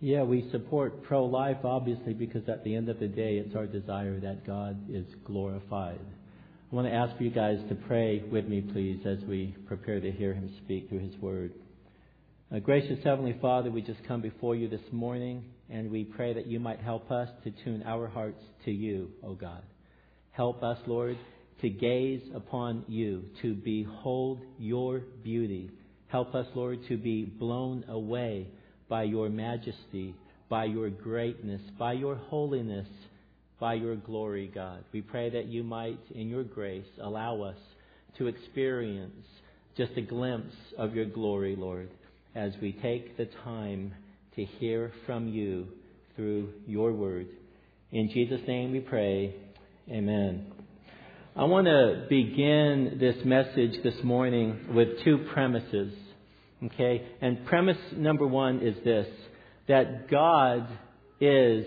Yeah, we support pro life, obviously, because at the end of the day, it's our desire that God is glorified. I want to ask for you guys to pray with me, please, as we prepare to hear Him speak through His Word. Uh, gracious Heavenly Father, we just come before you this morning, and we pray that you might help us to tune our hearts to you, O God. Help us, Lord, to gaze upon you, to behold your beauty. Help us, Lord, to be blown away by your majesty, by your greatness, by your holiness, by your glory, God. We pray that you might, in your grace, allow us to experience just a glimpse of your glory, Lord, as we take the time to hear from you through your word. In Jesus' name we pray. Amen. I want to begin this message this morning with two premises. Okay? And premise number one is this that God is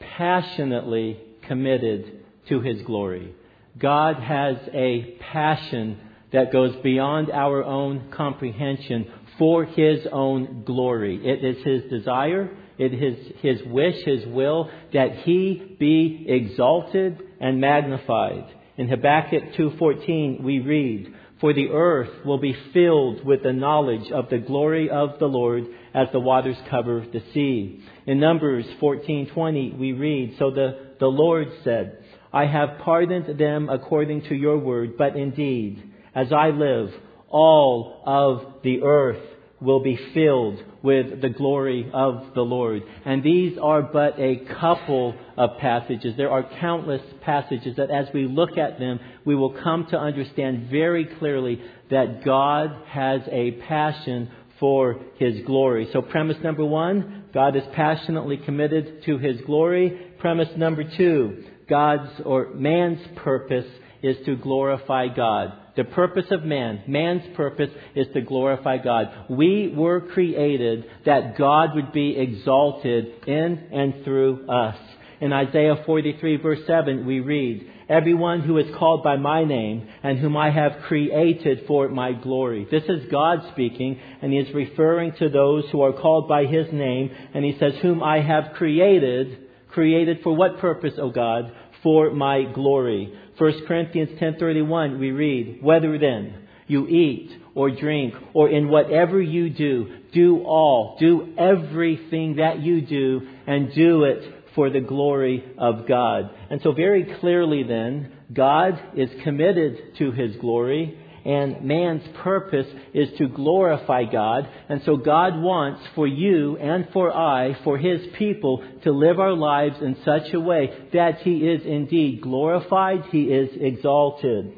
passionately committed to His glory. God has a passion that goes beyond our own comprehension for His own glory. It is His desire, it is His wish, His will that He be exalted and magnified. In Habakkuk 2:14 we read, "For the earth will be filled with the knowledge of the glory of the Lord as the waters cover the sea." In Numbers 14:20 we read, "So the, the Lord said, I have pardoned them according to your word, but indeed, as I live, all of the earth will be filled with the glory of the Lord. And these are but a couple of passages. There are countless passages that as we look at them, we will come to understand very clearly that God has a passion for His glory. So premise number one, God is passionately committed to His glory. Premise number two, God's or man's purpose is to glorify God. The purpose of man, man's purpose is to glorify God. We were created that God would be exalted in and through us. In Isaiah 43 verse 7 we read, Everyone who is called by my name and whom I have created for my glory. This is God speaking and he is referring to those who are called by his name and he says, whom I have created, created for what purpose, O God? For my glory. 1 Corinthians 10:31 we read, "Whether then you eat or drink or in whatever you do, do all, do everything that you do and do it for the glory of God." And so very clearly then, God is committed to his glory and man's purpose is to glorify God. And so God wants for you and for I, for His people, to live our lives in such a way that He is indeed glorified, He is exalted.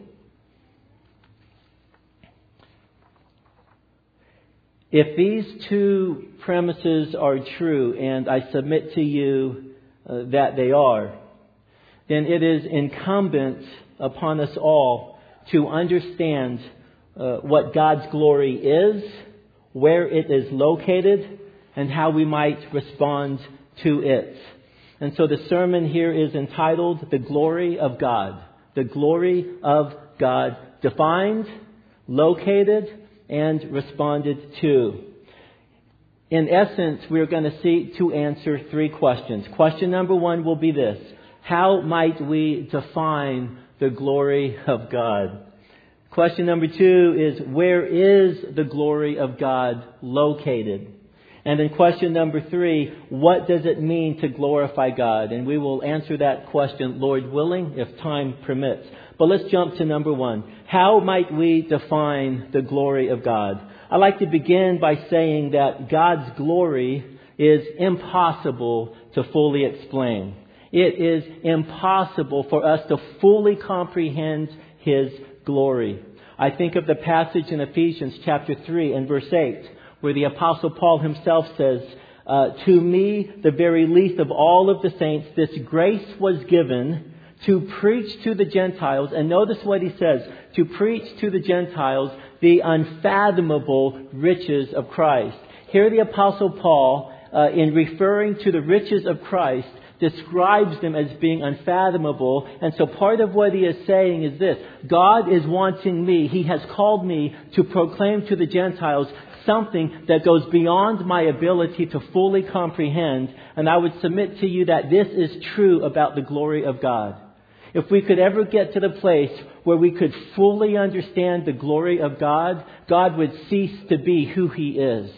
If these two premises are true, and I submit to you uh, that they are, then it is incumbent upon us all to understand uh, what God's glory is, where it is located, and how we might respond to it. And so the sermon here is entitled The Glory of God. The Glory of God defined, located, and responded to. In essence, we're going to seek to answer three questions. Question number one will be this. How might we define the glory of God. Question number two is where is the glory of God located? And then question number three, what does it mean to glorify God? And we will answer that question, Lord willing, if time permits. But let's jump to number one. How might we define the glory of God? I'd like to begin by saying that God's glory is impossible to fully explain. It is impossible for us to fully comprehend His glory. I think of the passage in Ephesians chapter 3 and verse 8 where the apostle Paul himself says, uh, to me, the very least of all of the saints, this grace was given to preach to the Gentiles. And notice what he says, to preach to the Gentiles the unfathomable riches of Christ. Here the apostle Paul, uh, in referring to the riches of Christ, describes them as being unfathomable. And so part of what he is saying is this God is wanting me, He has called me to proclaim to the Gentiles something that goes beyond my ability to fully comprehend. And I would submit to you that this is true about the glory of God. If we could ever get to the place where we could fully understand the glory of God, God would cease to be who He is.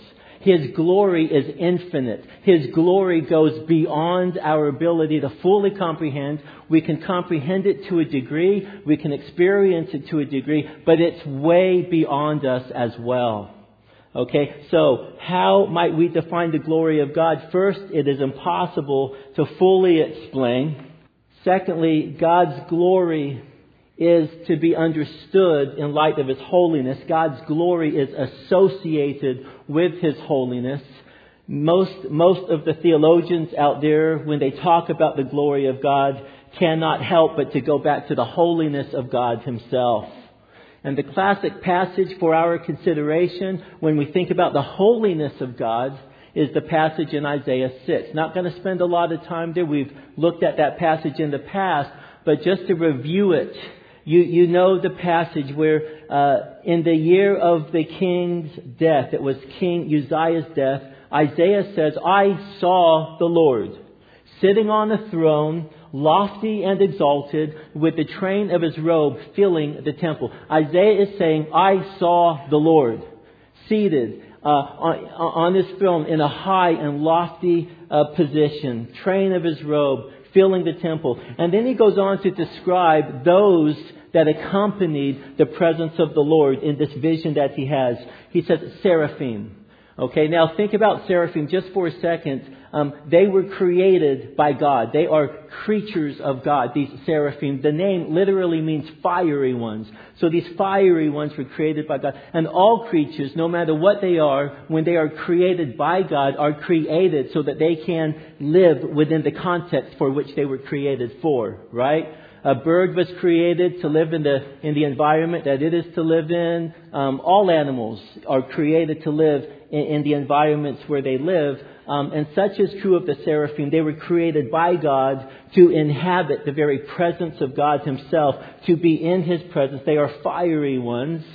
His glory is infinite. His glory goes beyond our ability to fully comprehend. We can comprehend it to a degree. We can experience it to a degree, but it's way beyond us as well. Okay, so how might we define the glory of God? First, it is impossible to fully explain. Secondly, God's glory is to be understood in light of His holiness. God's glory is associated with His holiness. Most, most of the theologians out there, when they talk about the glory of God, cannot help but to go back to the holiness of God Himself. And the classic passage for our consideration when we think about the holiness of God is the passage in Isaiah 6. Not going to spend a lot of time there. We've looked at that passage in the past, but just to review it, you, you know the passage where uh, in the year of the king's death, it was King Uzziah's death, Isaiah says, I saw the Lord sitting on a throne, lofty and exalted, with the train of his robe filling the temple. Isaiah is saying, I saw the Lord seated uh, on, on his throne in a high and lofty uh, position, train of his robe filling the temple. And then he goes on to describe those that accompanied the presence of the Lord in this vision that he has. He says seraphim. Okay, now think about seraphim just for a second. Um, they were created by God. They are creatures of God, these seraphim. The name literally means fiery ones. So these fiery ones were created by God. And all creatures, no matter what they are, when they are created by God, are created so that they can live within the context for which they were created for, right? A bird was created to live in the, in the environment that it is to live in. Um, all animals are created to live in, in the environments where they live. Um, and such is true of the seraphim. They were created by God to inhabit the very presence of God Himself, to be in His presence. They are fiery ones,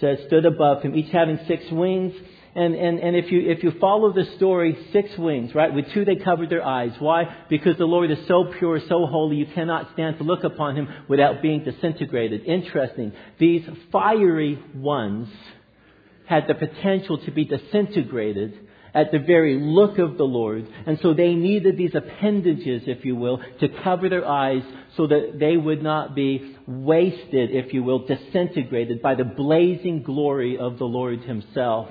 says, stood above Him, each having six wings. And, and, and if, you, if you follow the story, six wings, right? With two they covered their eyes. Why? Because the Lord is so pure, so holy, you cannot stand to look upon him without being disintegrated. Interesting. These fiery ones had the potential to be disintegrated at the very look of the Lord. And so they needed these appendages, if you will, to cover their eyes so that they would not be wasted, if you will, disintegrated by the blazing glory of the Lord Himself.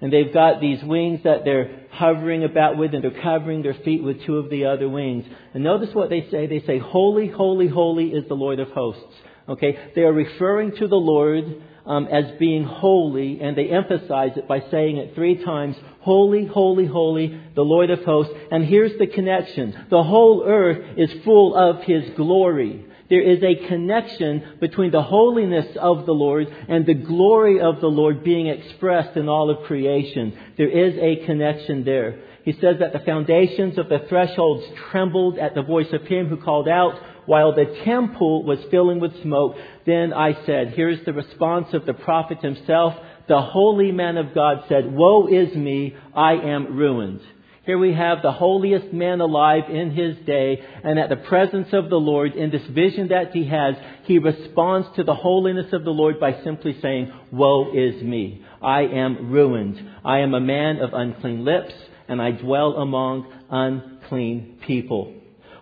And they've got these wings that they're hovering about with, and they're covering their feet with two of the other wings. And notice what they say. They say, Holy, holy, holy is the Lord of hosts. Okay? They are referring to the Lord um, as being holy, and they emphasize it by saying it three times Holy, holy, holy, the Lord of hosts. And here's the connection the whole earth is full of His glory. There is a connection between the holiness of the Lord and the glory of the Lord being expressed in all of creation. There is a connection there. He says that the foundations of the thresholds trembled at the voice of him who called out, while the temple was filling with smoke. Then I said, here's the response of the prophet himself. The holy man of God said, Woe is me, I am ruined. Here we have the holiest man alive in his day, and at the presence of the Lord, in this vision that he has, he responds to the holiness of the Lord by simply saying, Woe is me. I am ruined. I am a man of unclean lips, and I dwell among unclean people.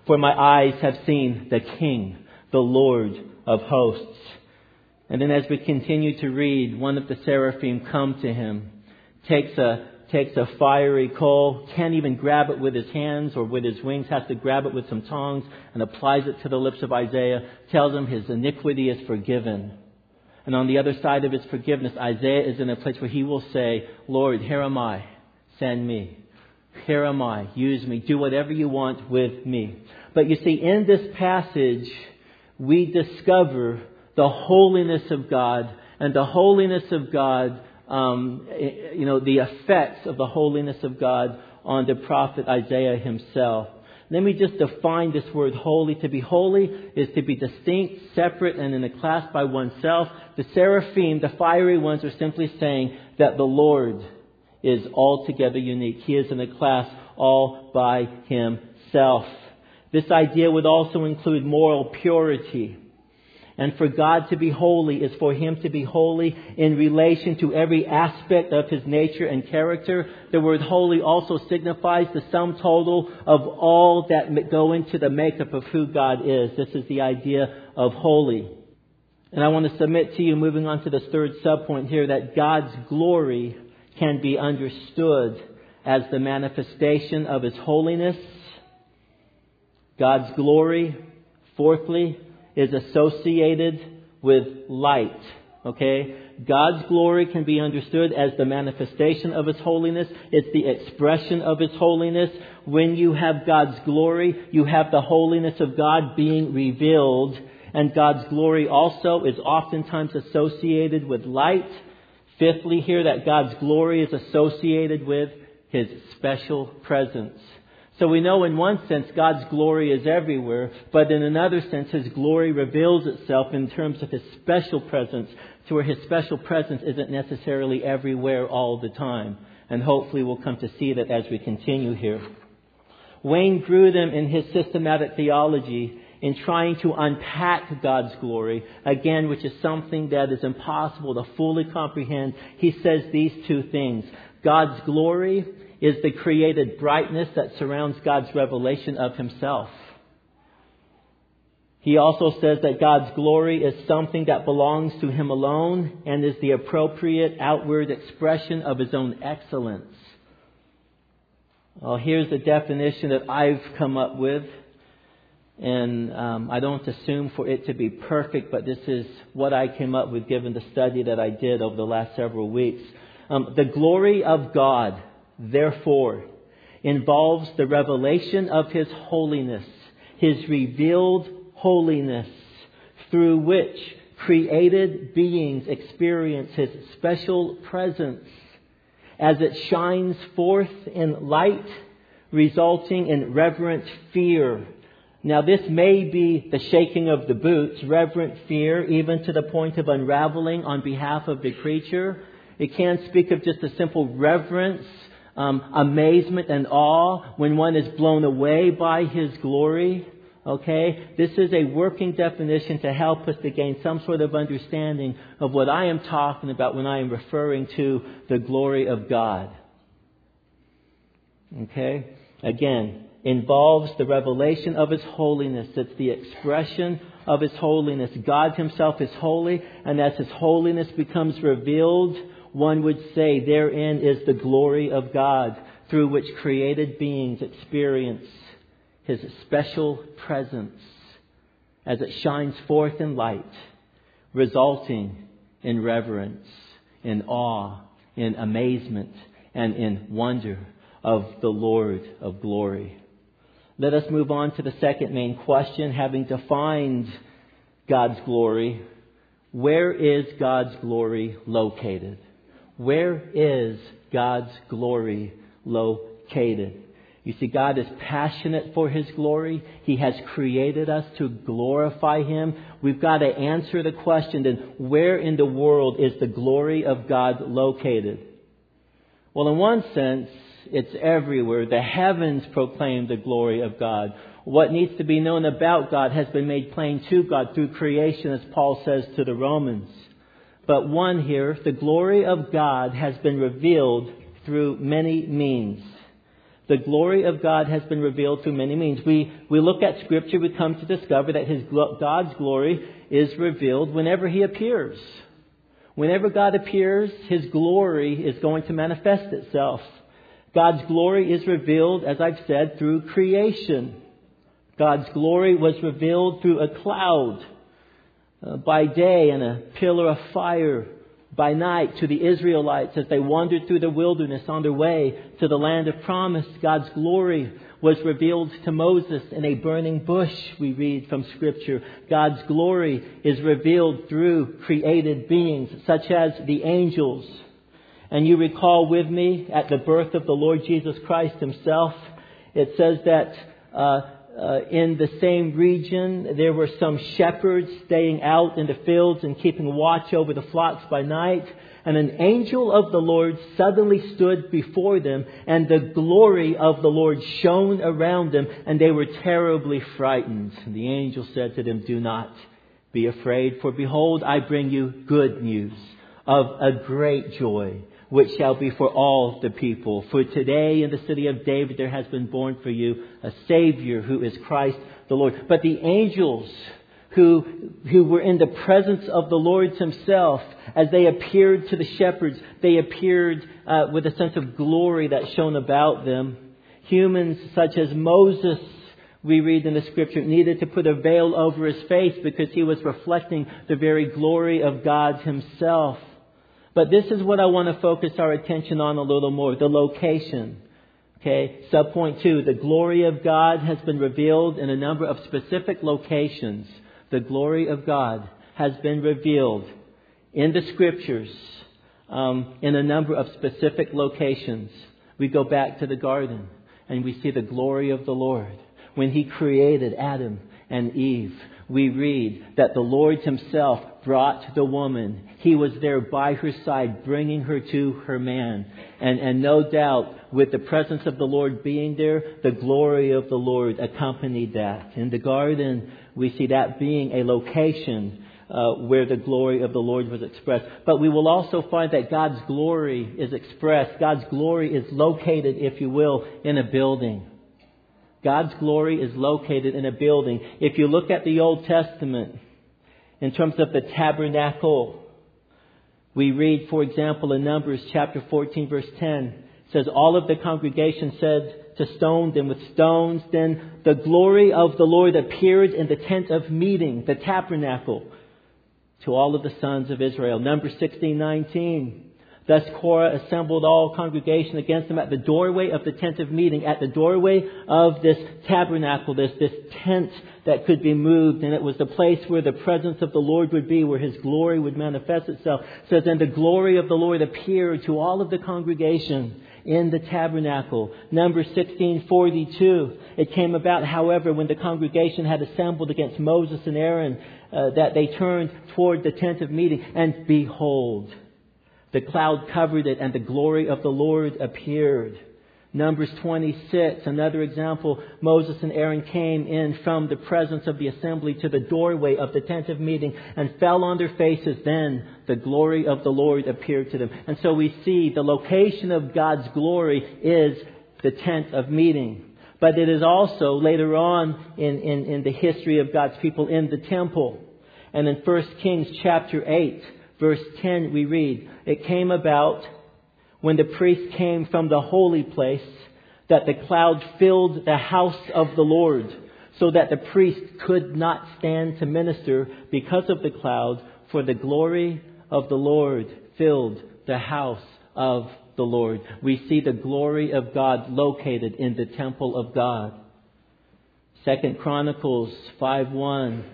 For my eyes have seen the King, the Lord of hosts. And then as we continue to read, one of the seraphim come to him, takes a takes a fiery coal, can't even grab it with his hands or with his wings, has to grab it with some tongs and applies it to the lips of Isaiah, tells him his iniquity is forgiven. And on the other side of his forgiveness, Isaiah is in a place where he will say, Lord, here am I, send me. Here am I, use me, do whatever you want with me. But you see, in this passage, we discover the holiness of God, and the holiness of God um, you know, the effects of the holiness of God on the prophet Isaiah himself. Let me just define this word holy. To be holy is to be distinct, separate, and in a class by oneself. The seraphim, the fiery ones, are simply saying that the Lord is altogether unique. He is in a class all by himself. This idea would also include moral purity. And for God to be holy is for Him to be holy in relation to every aspect of His nature and character. The word holy also signifies the sum total of all that go into the makeup of who God is. This is the idea of holy. And I want to submit to you, moving on to this third subpoint here, that God's glory can be understood as the manifestation of His holiness. God's glory, fourthly, is associated with light. Okay? God's glory can be understood as the manifestation of His holiness. It's the expression of His holiness. When you have God's glory, you have the holiness of God being revealed. And God's glory also is oftentimes associated with light. Fifthly, here that God's glory is associated with His special presence. So we know in one sense God's glory is everywhere, but in another sense His glory reveals itself in terms of His special presence, to where His special presence isn't necessarily everywhere all the time. And hopefully we'll come to see that as we continue here. Wayne Grudem in his systematic theology in trying to unpack God's glory, again, which is something that is impossible to fully comprehend, he says these two things. God's glory is the created brightness that surrounds God's revelation of Himself. He also says that God's glory is something that belongs to Him alone and is the appropriate outward expression of His own excellence. Well, here's the definition that I've come up with. And um, I don't assume for it to be perfect, but this is what I came up with given the study that I did over the last several weeks. Um, the glory of God therefore, involves the revelation of His holiness, His revealed holiness, through which created beings experience His special presence as it shines forth in light, resulting in reverent fear. Now, this may be the shaking of the boots, reverent fear, even to the point of unraveling on behalf of the creature. It can speak of just a simple reverence um, amazement and awe when one is blown away by His glory. Okay? This is a working definition to help us to gain some sort of understanding of what I am talking about when I am referring to the glory of God. Okay? Again, involves the revelation of His holiness. It's the expression of His holiness. God Himself is holy, and as His holiness becomes revealed, one would say therein is the glory of God through which created beings experience His special presence as it shines forth in light, resulting in reverence, in awe, in amazement, and in wonder of the Lord of glory. Let us move on to the second main question, having defined God's glory. Where is God's glory located? Where is God's glory located? You see, God is passionate for His glory. He has created us to glorify Him. We've got to answer the question then, where in the world is the glory of God located? Well, in one sense, it's everywhere. The heavens proclaim the glory of God. What needs to be known about God has been made plain to God through creation, as Paul says to the Romans but one here, the glory of God has been revealed through many means. The glory of God has been revealed through many means. We, we look at Scripture, we come to discover that his, God's glory is revealed whenever He appears. Whenever God appears, His glory is going to manifest itself. God's glory is revealed, as I've said, through creation. God's glory was revealed through a cloud uh, by day and a pillar of fire by night to the Israelites as they wandered through the wilderness on their way to the land of promise. God's glory was revealed to Moses in a burning bush, we read from Scripture. God's glory is revealed through created beings, such as the angels. And you recall with me at the birth of the Lord Jesus Christ himself, it says that uh, uh, in the same region, there were some shepherds staying out in the fields and keeping watch over the flocks by night. And an angel of the Lord suddenly stood before them, and the glory of the Lord shone around them, and they were terribly frightened. And the angel said to them, Do not be afraid, for behold, I bring you good news of a great joy which shall be for all the people. For today in the city of David there has been born for you a Savior who is Christ the Lord. But the angels who, who were in the presence of the Lord Himself, as they appeared to the shepherds, they appeared uh, with a sense of glory that shone about them. Humans such as Moses we read in the scripture, needed to put a veil over his face because he was reflecting the very glory of God himself. But this is what I want to focus our attention on a little more the location. Okay, subpoint two the glory of God has been revealed in a number of specific locations. The glory of God has been revealed in the scriptures um, in a number of specific locations. We go back to the garden and we see the glory of the Lord when He created Adam and Eve we read that the Lord Himself brought the woman. He was there by her side, bringing her to her man. And, and no doubt, with the presence of the Lord being there, the glory of the Lord accompanied that. In the garden, we see that being a location uh, where the glory of the Lord was expressed. But we will also find that God's glory is expressed. God's glory is located, if you will, in a building. God's glory is located in a building. If you look at the Old Testament, in terms of the tabernacle, we read, for example, in Numbers chapter 14, verse 10, says, All of the congregation said to stone them with stones. Then the glory of the Lord appeared in the tent of meeting, the tabernacle, to all of the sons of Israel. Numbers 16, 19. Thus Korah assembled all congregation against them at the doorway of the tent of meeting, at the doorway of this tabernacle, this, this tent that could be moved, and it was the place where the presence of the Lord would be, where His glory would manifest itself. It says, and the glory of the Lord appeared to all of the congregation in the tabernacle. Number 1642. It came about, however, when the congregation had assembled against Moses and Aaron, uh, that they turned toward the tent of meeting, and behold, the cloud covered it, and the glory of the Lord appeared. Numbers 26, another example, Moses and Aaron came in from the presence of the assembly to the doorway of the tent of meeting and fell on their faces. Then the glory of the Lord appeared to them. And so we see the location of God's glory is the tent of meeting. But it is also later on in, in, in the history of God's people in the temple. And in 1 Kings chapter 8, verse 10, we read, It came about when the priest came from the holy place that the cloud filled the house of the Lord, so that the priest could not stand to minister because of the cloud, for the glory of the Lord filled the house of the Lord. We see the glory of God located in the temple of God. Second Chronicles 5 1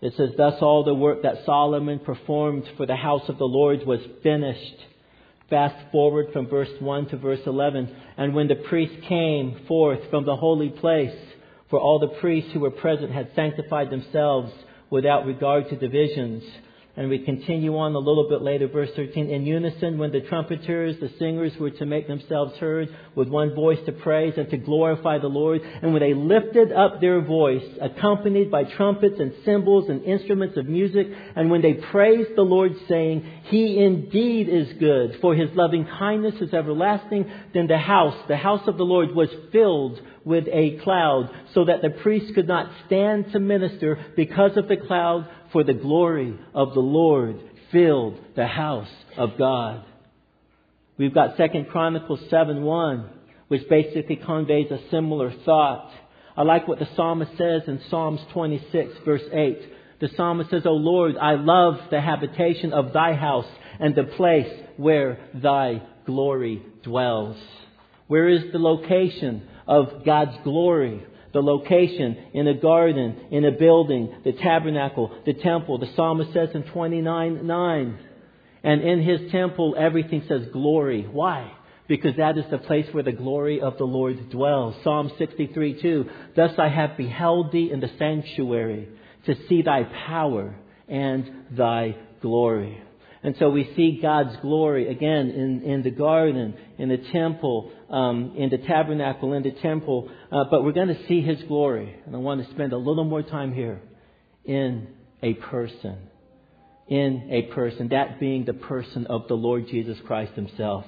it says, Thus all the work that Solomon performed for the house of the Lord was finished. Fast forward from verse 1 to verse 11. And when the priest came forth from the holy place, for all the priests who were present had sanctified themselves without regard to divisions, and we continue on a little bit later, verse 13. In unison, when the trumpeters, the singers were to make themselves heard with one voice to praise and to glorify the Lord, and when they lifted up their voice, accompanied by trumpets and cymbals and instruments of music, and when they praised the Lord, saying, He indeed is good, for His loving kindness is everlasting, then the house, the house of the Lord, was filled with a cloud, so that the priest could not stand to minister because of the cloud, for the glory of the Lord filled the house of God. We've got Second Chronicles 7 1, which basically conveys a similar thought. I like what the psalmist says in Psalms 26, verse 8. The psalmist says, O Lord, I love the habitation of thy house and the place where thy glory dwells. Where is the location of God's glory. The location in a garden, in a building, the tabernacle, the temple. The psalmist says in 29 9. And in his temple, everything says glory. Why? because that is the place where the glory of the Lord dwells. Psalm 63 2. Thus I have beheld thee in the sanctuary to see thy power and thy glory. And so we see God's glory again in, in the garden, in the temple, um, in the tabernacle, in the temple. Uh, but we're going to see His glory. And I want to spend a little more time here in a person. In a person. That being the person of the Lord Jesus Christ Himself.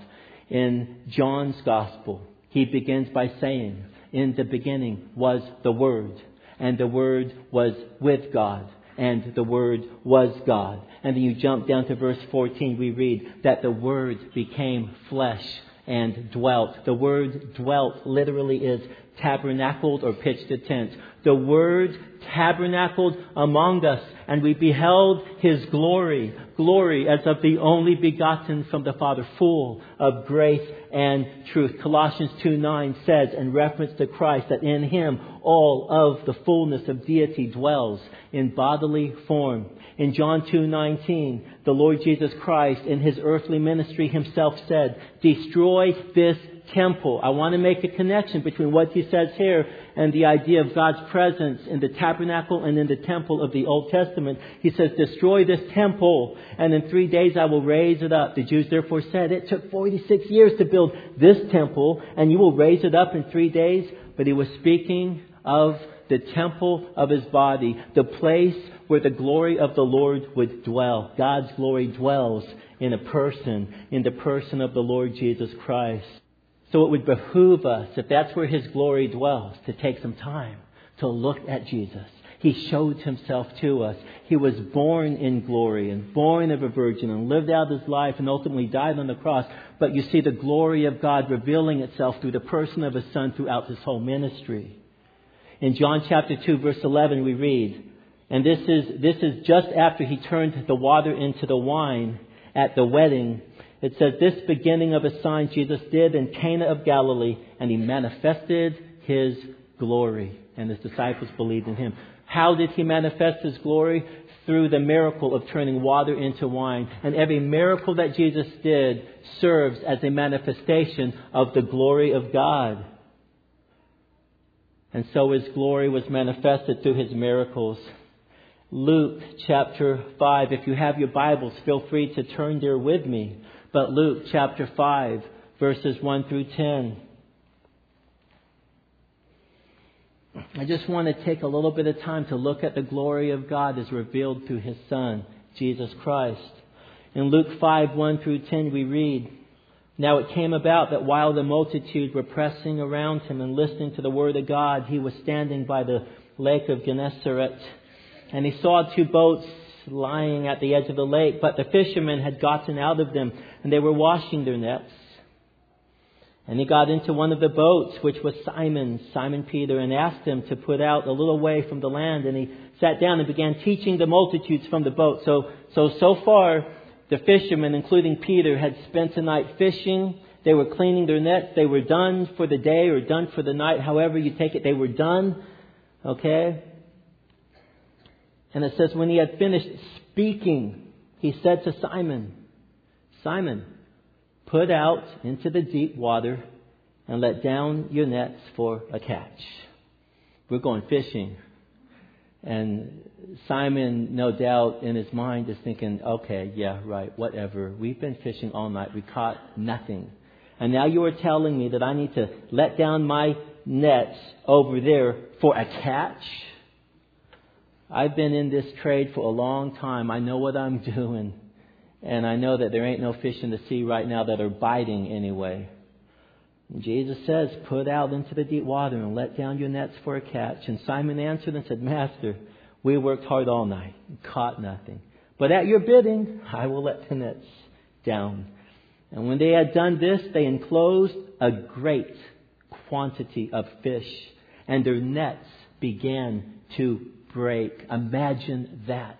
In John's Gospel, he begins by saying, In the beginning was the Word, and the Word was with God and the Word was God. And then you jump down to verse 14, we read that the Word became flesh and dwelt. The word dwelt literally is tabernacled or pitched a tent. The Word tabernacled among us, and we beheld His glory, glory as of the only begotten from the Father, full of grace and truth. Colossians 2 9 says, in reference to Christ, that in Him all of the fullness of deity dwells in bodily form. In John 2:19, the Lord Jesus Christ in his earthly ministry himself said, "Destroy this temple. I want to make a connection between what he says here and the idea of God's presence in the tabernacle and in the temple of the Old Testament. He says, Destroy this temple, and in three days I will raise it up. The Jews therefore said, It took 46 years to build this temple, and you will raise it up in three days. But he was speaking of the temple of his body, the place where the glory of the Lord would dwell. God's glory dwells in a person, in the person of the Lord Jesus Christ. So it would behoove us, if that's where His glory dwells, to take some time to look at Jesus. He showed Himself to us. He was born in glory and born of a virgin and lived out His life and ultimately died on the cross. But you see the glory of God revealing itself through the person of His Son throughout His whole ministry. In John chapter 2 verse 11 we read, and this is, this is just after He turned the water into the wine at the wedding it says, This beginning of a sign Jesus did in Cana of Galilee, and he manifested his glory. And his disciples believed in him. How did he manifest his glory? Through the miracle of turning water into wine. And every miracle that Jesus did serves as a manifestation of the glory of God. And so his glory was manifested through his miracles. Luke chapter 5. If you have your Bibles, feel free to turn there with me but Luke chapter 5, verses 1 through 10. I just want to take a little bit of time to look at the glory of God as revealed through His Son, Jesus Christ. In Luke 5, 1 through 10, we read, Now it came about that while the multitude were pressing around him and listening to the word of God, he was standing by the lake of Gennesaret. And he saw two boats lying at the edge of the lake, but the fishermen had gotten out of them, and they were washing their nets. And he got into one of the boats, which was Simon, Simon Peter, and asked him to put out a little way from the land. And he sat down and began teaching the multitudes from the boat. So, so, so far, the fishermen, including Peter, had spent the night fishing. They were cleaning their nets. They were done for the day or done for the night, however you take it. They were done. Okay? And it says, when he had finished speaking, he said to Simon, Simon, put out into the deep water and let down your nets for a catch. We're going fishing. And Simon, no doubt, in his mind is thinking, okay, yeah, right, whatever. We've been fishing all night. We caught nothing. And now you are telling me that I need to let down my nets over there for a catch? I've been in this trade for a long time. I know what I'm doing. And I know that there ain't no fish in the sea right now that are biting anyway. Jesus says, Put out into the deep water and let down your nets for a catch. And Simon answered and said, Master, we worked hard all night and caught nothing. But at your bidding, I will let the nets down. And when they had done this, they enclosed a great quantity of fish, and their nets began to break. Imagine that.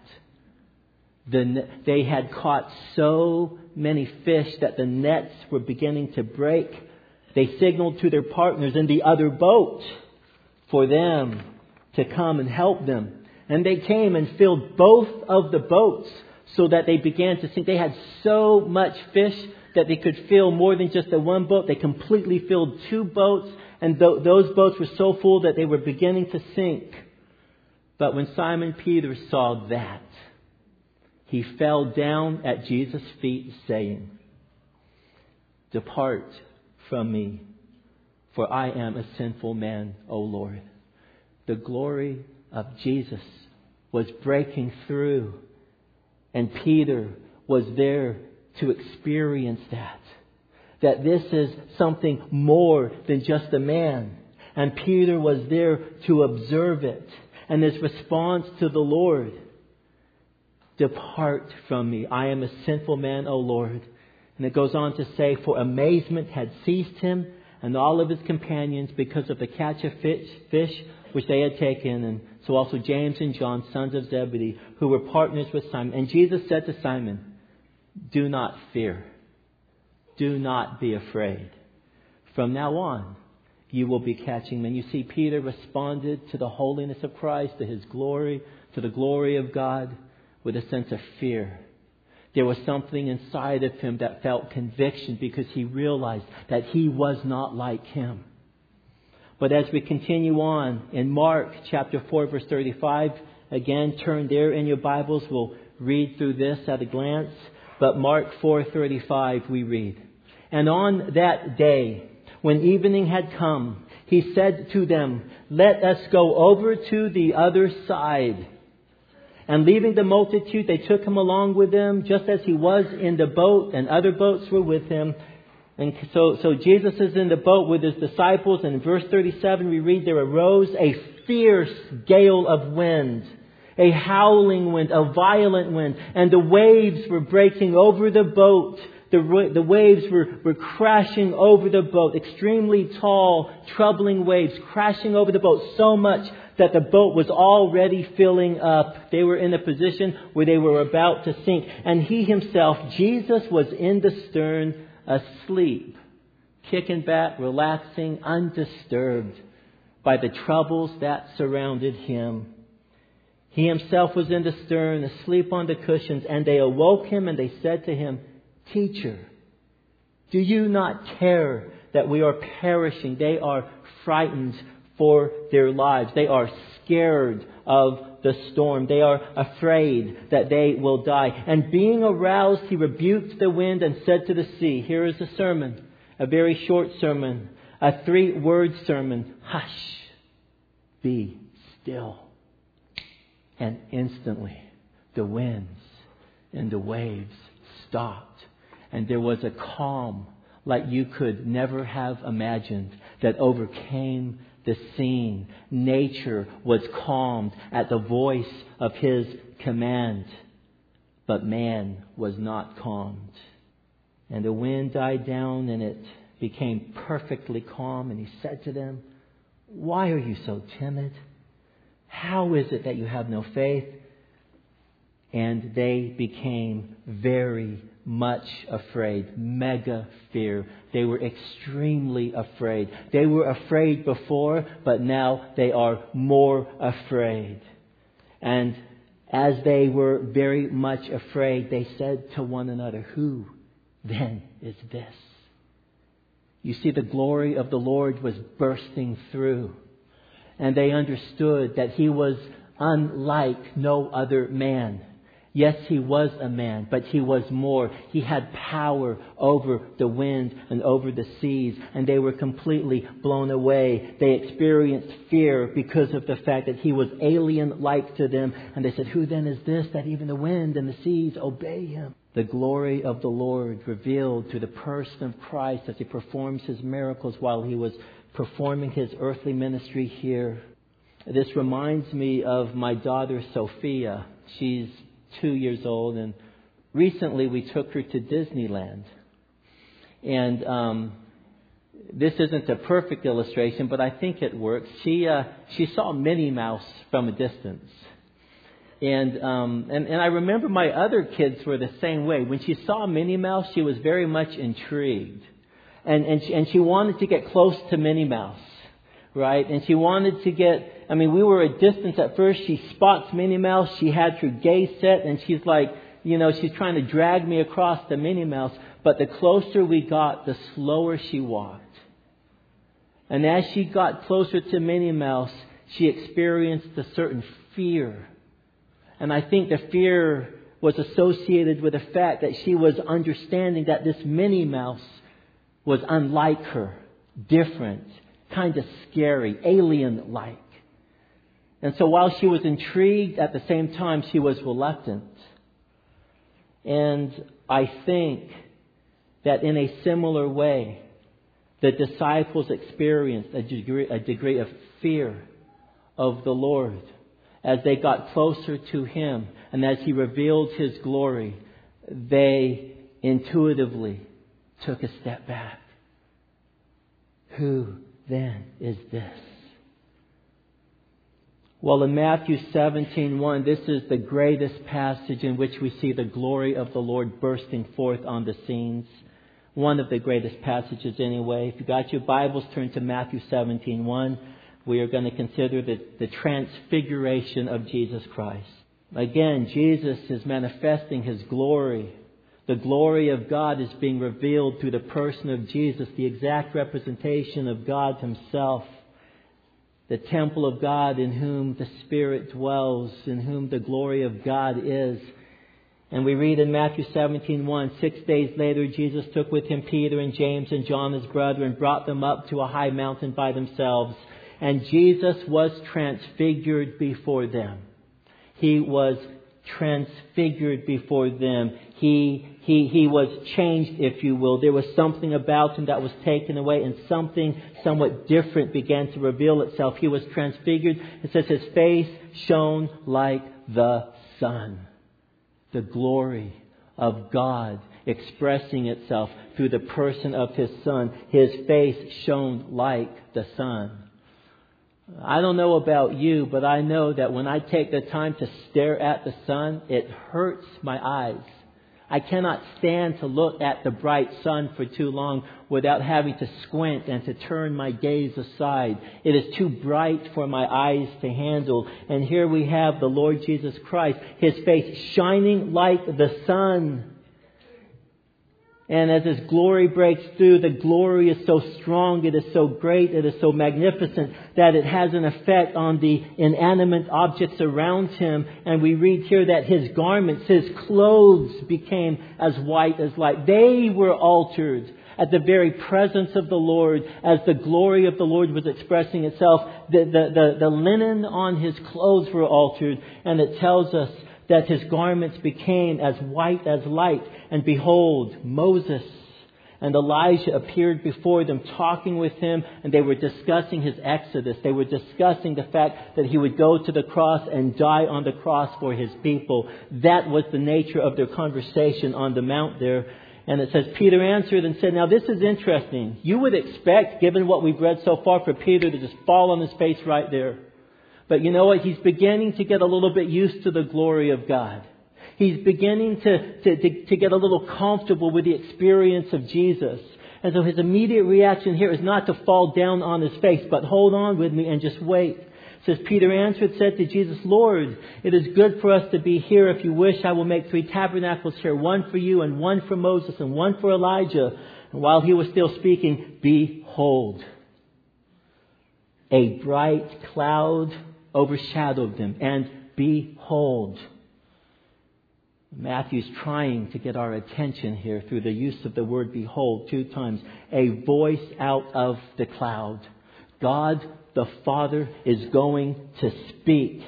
The, they had caught so many fish that the nets were beginning to break. They signaled to their partners in the other boat for them to come and help them. And they came and filled both of the boats so that they began to sink. They had so much fish that they could fill more than just the one boat. They completely filled two boats, and th- those boats were so full that they were beginning to sink. But when Simon Peter saw that, he fell down at Jesus' feet, saying, Depart from me, for I am a sinful man, O Lord. The glory of Jesus was breaking through, and Peter was there to experience that. That this is something more than just a man. And Peter was there to observe it. And his response to the Lord, Depart from me. I am a sinful man, O Lord. And it goes on to say, For amazement had seized him and all of his companions because of the catch of fish, fish which they had taken, and so also James and John, sons of Zebedee, who were partners with Simon. And Jesus said to Simon, Do not fear. Do not be afraid. From now on, you will be catching men. You see, Peter responded to the holiness of Christ, to his glory, to the glory of God, with a sense of fear. There was something inside of him that felt conviction because he realized that he was not like him. But as we continue on in Mark chapter 4 verse 35, again turn there in your Bibles. We'll read through this at a glance. But Mark 4:35 we read, "And on that day, when evening had come, he said to them, "Let us go over to the other side." And leaving the multitude, they took him along with them, just as he was in the boat, and other boats were with him. And so, so Jesus is in the boat with his disciples, and in verse 37 we read, There arose a fierce gale of wind, a howling wind, a violent wind, and the waves were breaking over the boat. The, the waves were, were crashing over the boat, extremely tall, troubling waves crashing over the boat so much that the boat was already filling up. They were in a position where they were about to sink. And he himself, Jesus, was in the stern asleep, kicking back, relaxing, undisturbed by the troubles that surrounded him. He himself was in the stern, asleep on the cushions, and they awoke him and they said to him, Teacher, do you not care that we are perishing? They are frightened for their lives. They are scared of the storm. They are afraid that they will die. And being aroused, he rebuked the wind and said to the sea, Here is a sermon, a very short sermon, a three word sermon Hush, be still. And instantly, the winds and the waves stopped, and there was a calm like you could never have imagined that overcame the scene. Nature was calmed at the voice of his command, but man was not calmed. And the wind died down and it became perfectly calm. And he said to them, Why are you so timid? How is it that you have no faith? And they became very much afraid. Mega fear. They were extremely afraid. They were afraid before, but now they are more afraid. And as they were very much afraid, they said to one another, Who then is this? You see, the glory of the Lord was bursting through. And they understood that he was unlike no other man. Yes, he was a man, but he was more. He had power over the wind and over the seas, and they were completely blown away. They experienced fear because of the fact that he was alien like to them, and they said, Who then is this that even the wind and the seas obey him? The glory of the Lord revealed through the person of Christ as he performs his miracles while he was performing his earthly ministry here. This reminds me of my daughter Sophia. She's two years old, and recently we took her to Disneyland. And um, this isn't a perfect illustration, but I think it works. She uh, she saw Minnie Mouse from a distance. And, um, and and I remember my other kids were the same way. When she saw Minnie Mouse, she was very much intrigued, and and she, and she wanted to get close to Minnie Mouse, right? And she wanted to get I mean, we were a distance at first. She spots Minnie Mouse. She had her gaze set, and she's like, you know, she's trying to drag me across the Minnie Mouse. But the closer we got, the slower she walked. And as she got closer to Minnie Mouse, she experienced a certain fear. And I think the fear was associated with the fact that she was understanding that this Minnie Mouse was unlike her, different, kind of scary, alien like. And so while she was intrigued, at the same time she was reluctant. And I think that in a similar way, the disciples experienced a degree, a degree of fear of the Lord as they got closer to Him and as He revealed His glory, they intuitively took a step back. Who then is this? Well, in Matthew 17:1, this is the greatest passage in which we see the glory of the Lord bursting forth on the scenes. One of the greatest passages, anyway. If you got your Bibles, turn to Matthew 17:1. We are going to consider the, the transfiguration of Jesus Christ. Again, Jesus is manifesting His glory. The glory of God is being revealed through the person of Jesus, the exact representation of God Himself the temple of God in whom the Spirit dwells, in whom the glory of God is. And we read in Matthew 17:1, six days later Jesus took with him Peter and James and John his brother and brought them up to a high mountain by themselves. And Jesus was transfigured before them. He was transfigured before them. He, he, he was changed, if you will. There was something about him that was taken away, and something somewhat different began to reveal itself. He was transfigured. It says his face shone like the sun. The glory of God expressing itself through the person of his son. His face shone like the sun. I don't know about you, but I know that when I take the time to stare at the sun, it hurts my eyes. I cannot stand to look at the bright sun for too long without having to squint and to turn my gaze aside. It is too bright for my eyes to handle. And here we have the Lord Jesus Christ, His face shining like the sun. And as His glory breaks through, the glory is so strong, it is so great, it is so magnificent that it has an effect on the inanimate objects around Him. And we read here that His garments, His clothes became as white as light. They were altered at the very presence of the Lord as the glory of the Lord was expressing itself. The, the, the, the linen on His clothes were altered. And it tells us that his garments became as white as light. And behold, Moses and Elijah appeared before them, talking with him, and they were discussing his exodus. They were discussing the fact that he would go to the cross and die on the cross for his people. That was the nature of their conversation on the mount there. And it says, Peter answered and said, Now this is interesting. You would expect, given what we've read so far, for Peter to just fall on his face right there. But you know what? He's beginning to get a little bit used to the glory of God. He's beginning to, to, to, to get a little comfortable with the experience of Jesus. And so his immediate reaction here is not to fall down on his face, but hold on with me and just wait. It says, Peter answered, said to Jesus, Lord, it is good for us to be here. If you wish, I will make three tabernacles here, one for you and one for Moses and one for Elijah. And while he was still speaking, behold, a bright cloud overshadowed them. And behold, Matthew's trying to get our attention here through the use of the word behold two times. A voice out of the cloud. God the Father is going to speak,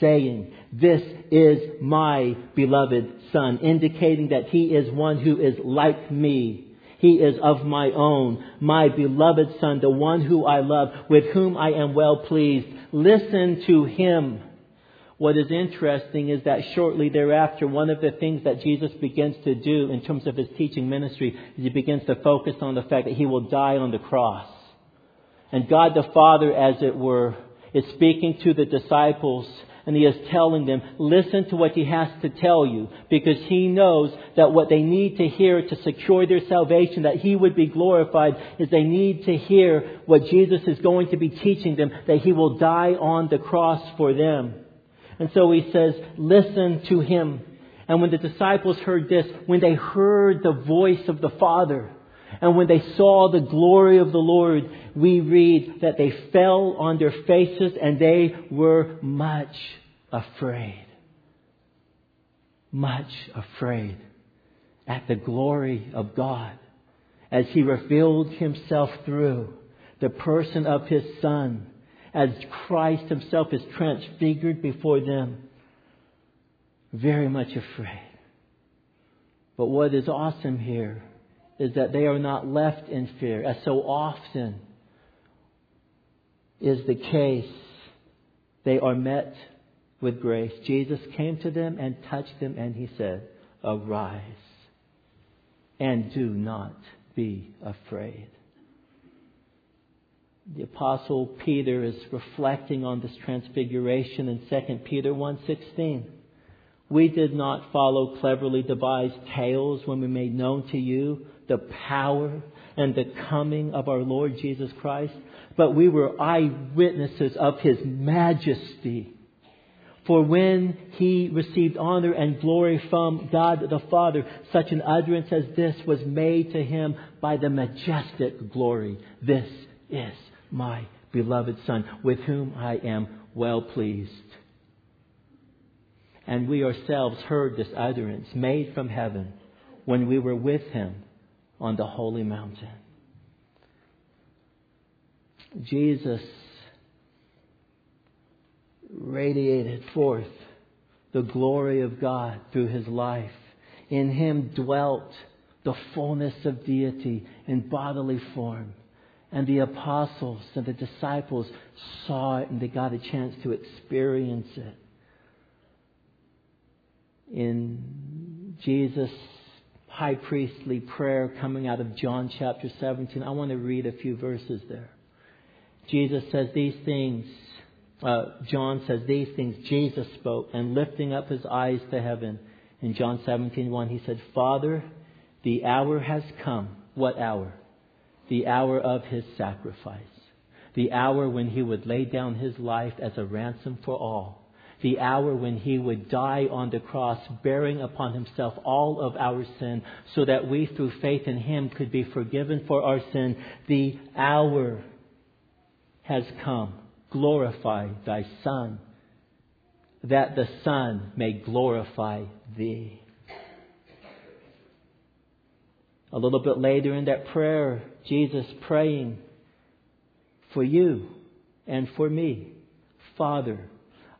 saying, This is my beloved Son, indicating that He is one who is like me. He is of my own, my beloved Son, the one who I love, with whom I am well pleased. Listen to him. What is interesting is that shortly thereafter, one of the things that Jesus begins to do in terms of his teaching ministry is he begins to focus on the fact that he will die on the cross. And God the Father, as it were, is speaking to the disciples and he is telling them, listen to what he has to tell you, because he knows that what they need to hear to secure their salvation, that he would be glorified, is they need to hear what Jesus is going to be teaching them, that he will die on the cross for them. And so he says, listen to him. And when the disciples heard this, when they heard the voice of the Father, and when they saw the glory of the Lord, we read that they fell on their faces and they were much afraid. Much afraid at the glory of God as He revealed Himself through the person of His Son, as Christ Himself is transfigured before them. Very much afraid. But what is awesome here is that they are not left in fear, as so often is the case. They are met with grace. Jesus came to them and touched them, and he said, Arise and do not be afraid. The apostle Peter is reflecting on this transfiguration in 2 Peter 1:16. We did not follow cleverly devised tales when we made known to you the power and the coming of our Lord Jesus Christ, but we were eyewitnesses of his majesty. For when he received honor and glory from God the Father, such an utterance as this was made to him by the majestic glory. This is my beloved Son, with whom I am well pleased. And we ourselves heard this utterance made from heaven when we were with him on the holy mountain. Jesus radiated forth the glory of God through his life. In him dwelt the fullness of deity in bodily form. And the apostles and the disciples saw it and they got a chance to experience it. In Jesus' high priestly prayer coming out of John chapter 17. I want to read a few verses there. Jesus says these things, uh, John says these things Jesus spoke, and lifting up his eyes to heaven, in John 17:1, he said, Father, the hour has come. What hour? The hour of his sacrifice. The hour when he would lay down his life as a ransom for all the hour when he would die on the cross, bearing upon himself all of our sin, so that we, through faith in him, could be forgiven for our sin. The hour has come. Glorify thy Son, that the Son may glorify thee. A little bit later in that prayer, Jesus praying for you and for me. Father,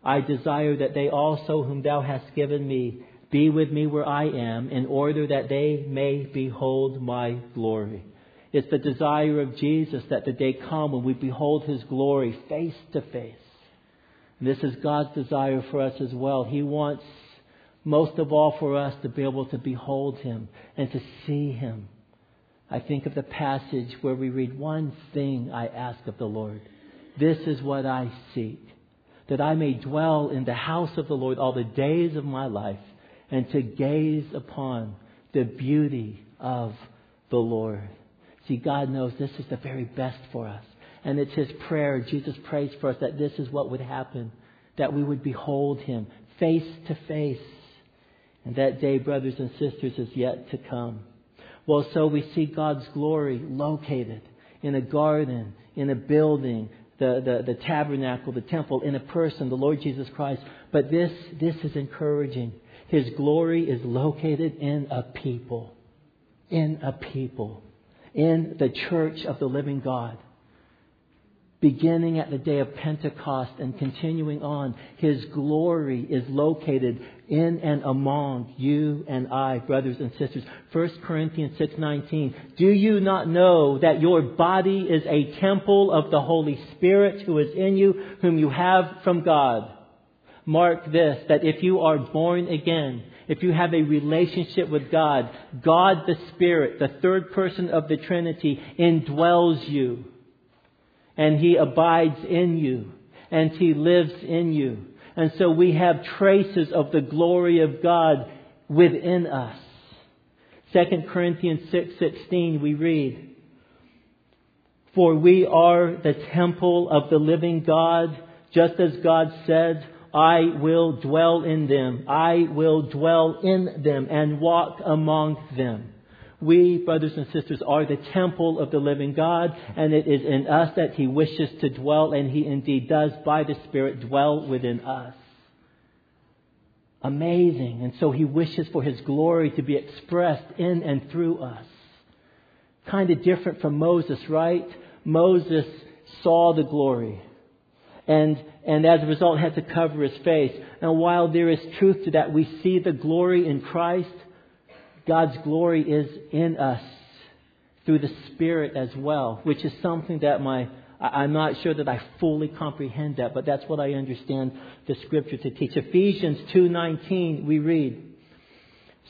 I desire that they also, whom thou hast given me, be with me where I am, in order that they may behold my glory. It's the desire of Jesus that the day come when we behold his glory face to face. And this is God's desire for us as well. He wants most of all for us to be able to behold him and to see him. I think of the passage where we read, One thing I ask of the Lord. This is what I seek that I may dwell in the house of the Lord all the days of my life and to gaze upon the beauty of the Lord. See, God knows this is the very best for us. And it's His prayer. Jesus prays for us that this is what would happen, that we would behold Him face to face. And that day, brothers and sisters, is yet to come. Well, so we see God's glory located in a garden, in a building, the, the, the tabernacle, the temple, in a person, the Lord Jesus Christ. But this, this is encouraging. His glory is located in a people. In a people. In the church of the living God beginning at the day of Pentecost and continuing on, His glory is located in and among you and I, brothers and sisters. 1 Corinthians 6:19. Do you not know that your body is a temple of the Holy Spirit who is in you, whom you have from God? Mark this, that if you are born again, if you have a relationship with God, God the Spirit, the third person of the Trinity, indwells you and He abides in you and He lives in you. And so we have traces of the glory of God within us. 2 Corinthians 6:16 we read, "For we are the temple of the living God, just as God said, I will dwell in them. I will dwell in them and walk among them. We, brothers and sisters, are the temple of the living God, and it is in us that He wishes to dwell, and He indeed does, by the Spirit, dwell within us. Amazing. And so He wishes for His glory to be expressed in and through us. Kind of different from Moses, right? Moses saw the glory and, and as a result had to cover his face. Now, while there is truth to that, we see the glory in Christ. God's glory is in us through the Spirit as well, which is something that my I'm not sure that I fully comprehend that, but that's what I understand the scripture to teach. Ephesians 2:19 we read,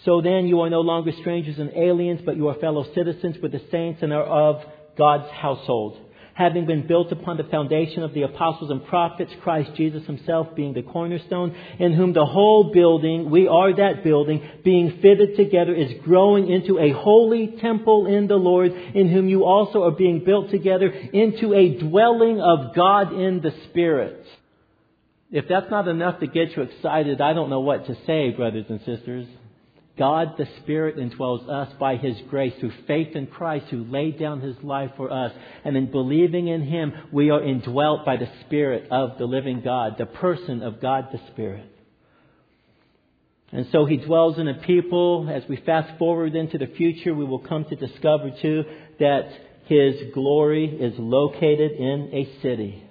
"So then you are no longer strangers and aliens, but you are fellow citizens with the saints and are of God's household." Having been built upon the foundation of the apostles and prophets, Christ Jesus himself being the cornerstone, in whom the whole building, we are that building, being fitted together is growing into a holy temple in the Lord, in whom you also are being built together into a dwelling of God in the Spirit. If that's not enough to get you excited, I don't know what to say, brothers and sisters. God the Spirit indwells us by His grace through faith in Christ who laid down His life for us. And in believing in Him, we are indwelt by the Spirit of the living God, the person of God the Spirit. And so He dwells in a people. As we fast forward into the future, we will come to discover too that His glory is located in a city.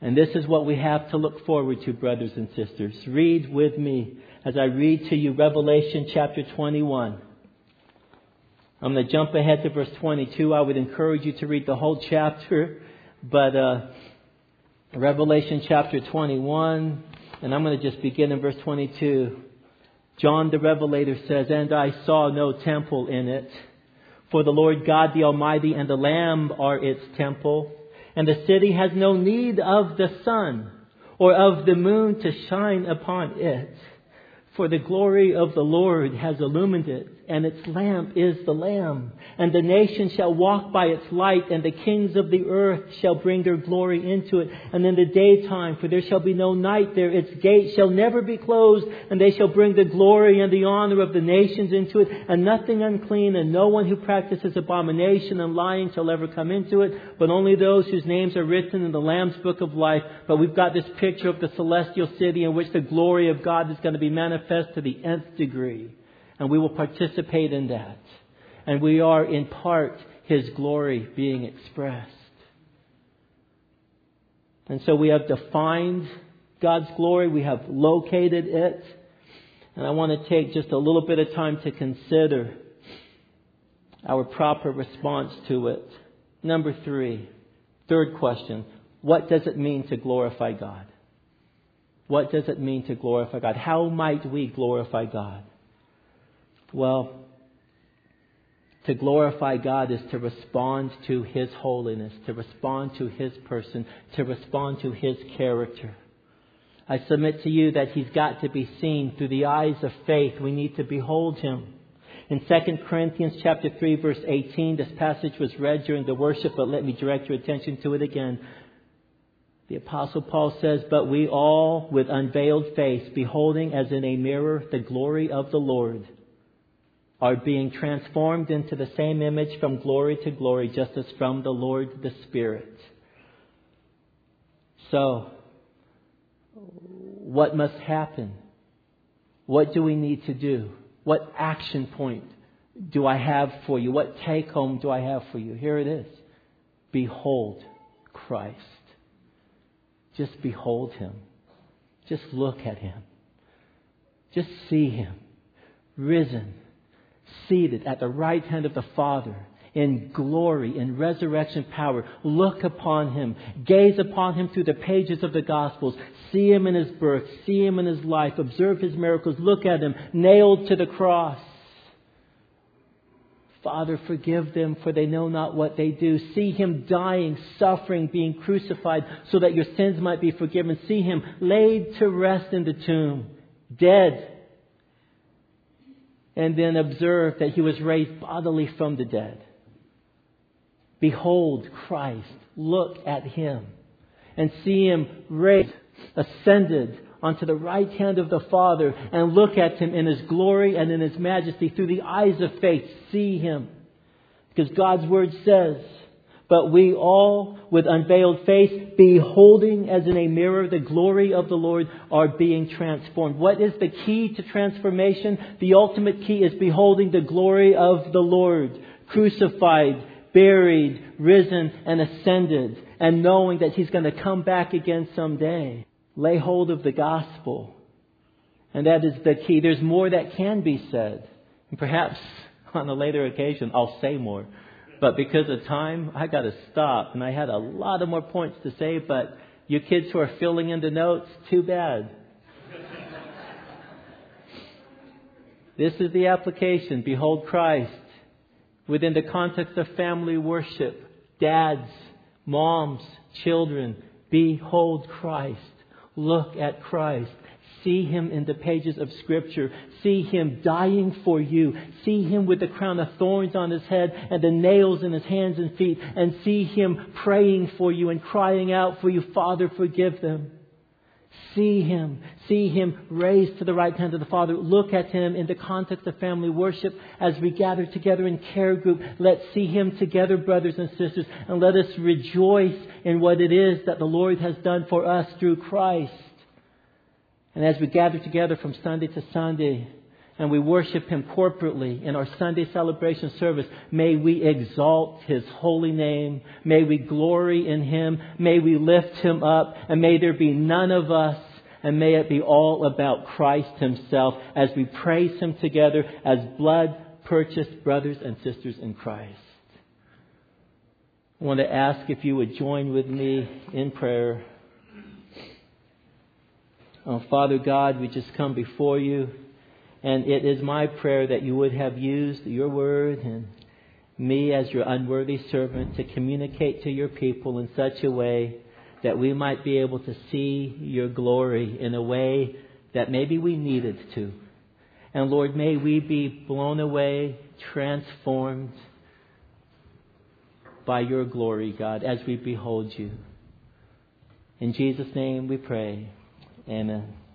And this is what we have to look forward to, brothers and sisters. Read with me as I read to you Revelation chapter 21. I'm going to jump ahead to verse 22. I would encourage you to read the whole chapter, but uh, Revelation chapter 21, and I'm going to just begin in verse 22. John the Revelator says, And I saw no temple in it, for the Lord God the Almighty and the Lamb are its temple, and the city has no need of the sun or of the moon to shine upon it. For the glory of the Lord has illumined it, and its lamp is the Lamb. And the nations shall walk by its light, and the kings of the earth shall bring their glory into it. And in the daytime, for there shall be no night there, its gates shall never be closed, and they shall bring the glory and the honor of the nations into it. And nothing unclean, and no one who practices abomination and lying shall ever come into it, but only those whose names are written in the Lamb's book of life. But we've got this picture of the celestial city in which the glory of God is going to be manifest to the nth degree and we will participate in that. And we are in part His glory being expressed. And so we have defined God's glory, we have located it, and I want to take just a little bit of time to consider our proper response to it. Number three, third question what does it mean to glorify God? What does it mean to glorify God? How might we glorify God? Well, to glorify God is to respond to His holiness, to respond to His person, to respond to His character. I submit to you that He's got to be seen through the eyes of faith. We need to behold Him. In 2 Corinthians chapter 3 verse 18, this passage was read during the worship, but let me direct your attention to it again. The apostle Paul says, But we all with unveiled face, beholding as in a mirror the glory of the Lord, are being transformed into the same image from glory to glory, just as from the Lord the Spirit. So, what must happen? What do we need to do? What action point do I have for you? What take home do I have for you? Here it is. Behold Christ. Just behold Him. Just look at Him. Just see Him. Risen seated at the right hand of the Father in glory, in resurrection power. Look upon him. Gaze upon him through the pages of the Gospels. See him in his birth. See him in his life. Observe his miracles. Look at him nailed to the cross. Father, forgive them, for they know not what they do. See him dying, suffering, being crucified, so that your sins might be forgiven. See him laid to rest in the tomb, dead, and then observe that he was raised bodily from the dead. Behold Christ. Look at him and see him raised, ascended onto the right hand of the Father and look at him in his glory and in his majesty through the eyes of faith. See him. Because God's word says, but we all, with unveiled face, beholding as in a mirror the glory of the Lord, are being transformed. What is the key to transformation? The ultimate key is beholding the glory of the Lord, crucified, buried, risen, and ascended, and knowing that He's going to come back again someday. Lay hold of the gospel. And that is the key. There's more that can be said. And perhaps on a later occasion, I'll say more. But because of time, I got to stop. And I had a lot of more points to say, but you kids who are filling in the notes, too bad. this is the application. Behold Christ. Within the context of family worship, dads, moms, children, behold Christ. Look at Christ. See him in the pages of Scripture. See him dying for you. See him with the crown of thorns on his head and the nails in his hands and feet. And see him praying for you and crying out for you, Father, forgive them. See him. See him raised to the right hand of the Father. Look at him in the context of family worship as we gather together in care group. Let's see him together, brothers and sisters, and let us rejoice in what it is that the Lord has done for us through Christ. And as we gather together from Sunday to Sunday and we worship Him corporately in our Sunday celebration service, may we exalt His holy name. May we glory in Him. May we lift Him up. And may there be none of us and may it be all about Christ Himself as we praise Him together as blood purchased brothers and sisters in Christ. I want to ask if you would join with me in prayer. Oh, Father God, we just come before you, and it is my prayer that you would have used your word and me as your unworthy servant to communicate to your people in such a way that we might be able to see your glory in a way that maybe we needed to. And Lord, may we be blown away, transformed by your glory, God, as we behold you. In Jesus' name we pray. Amen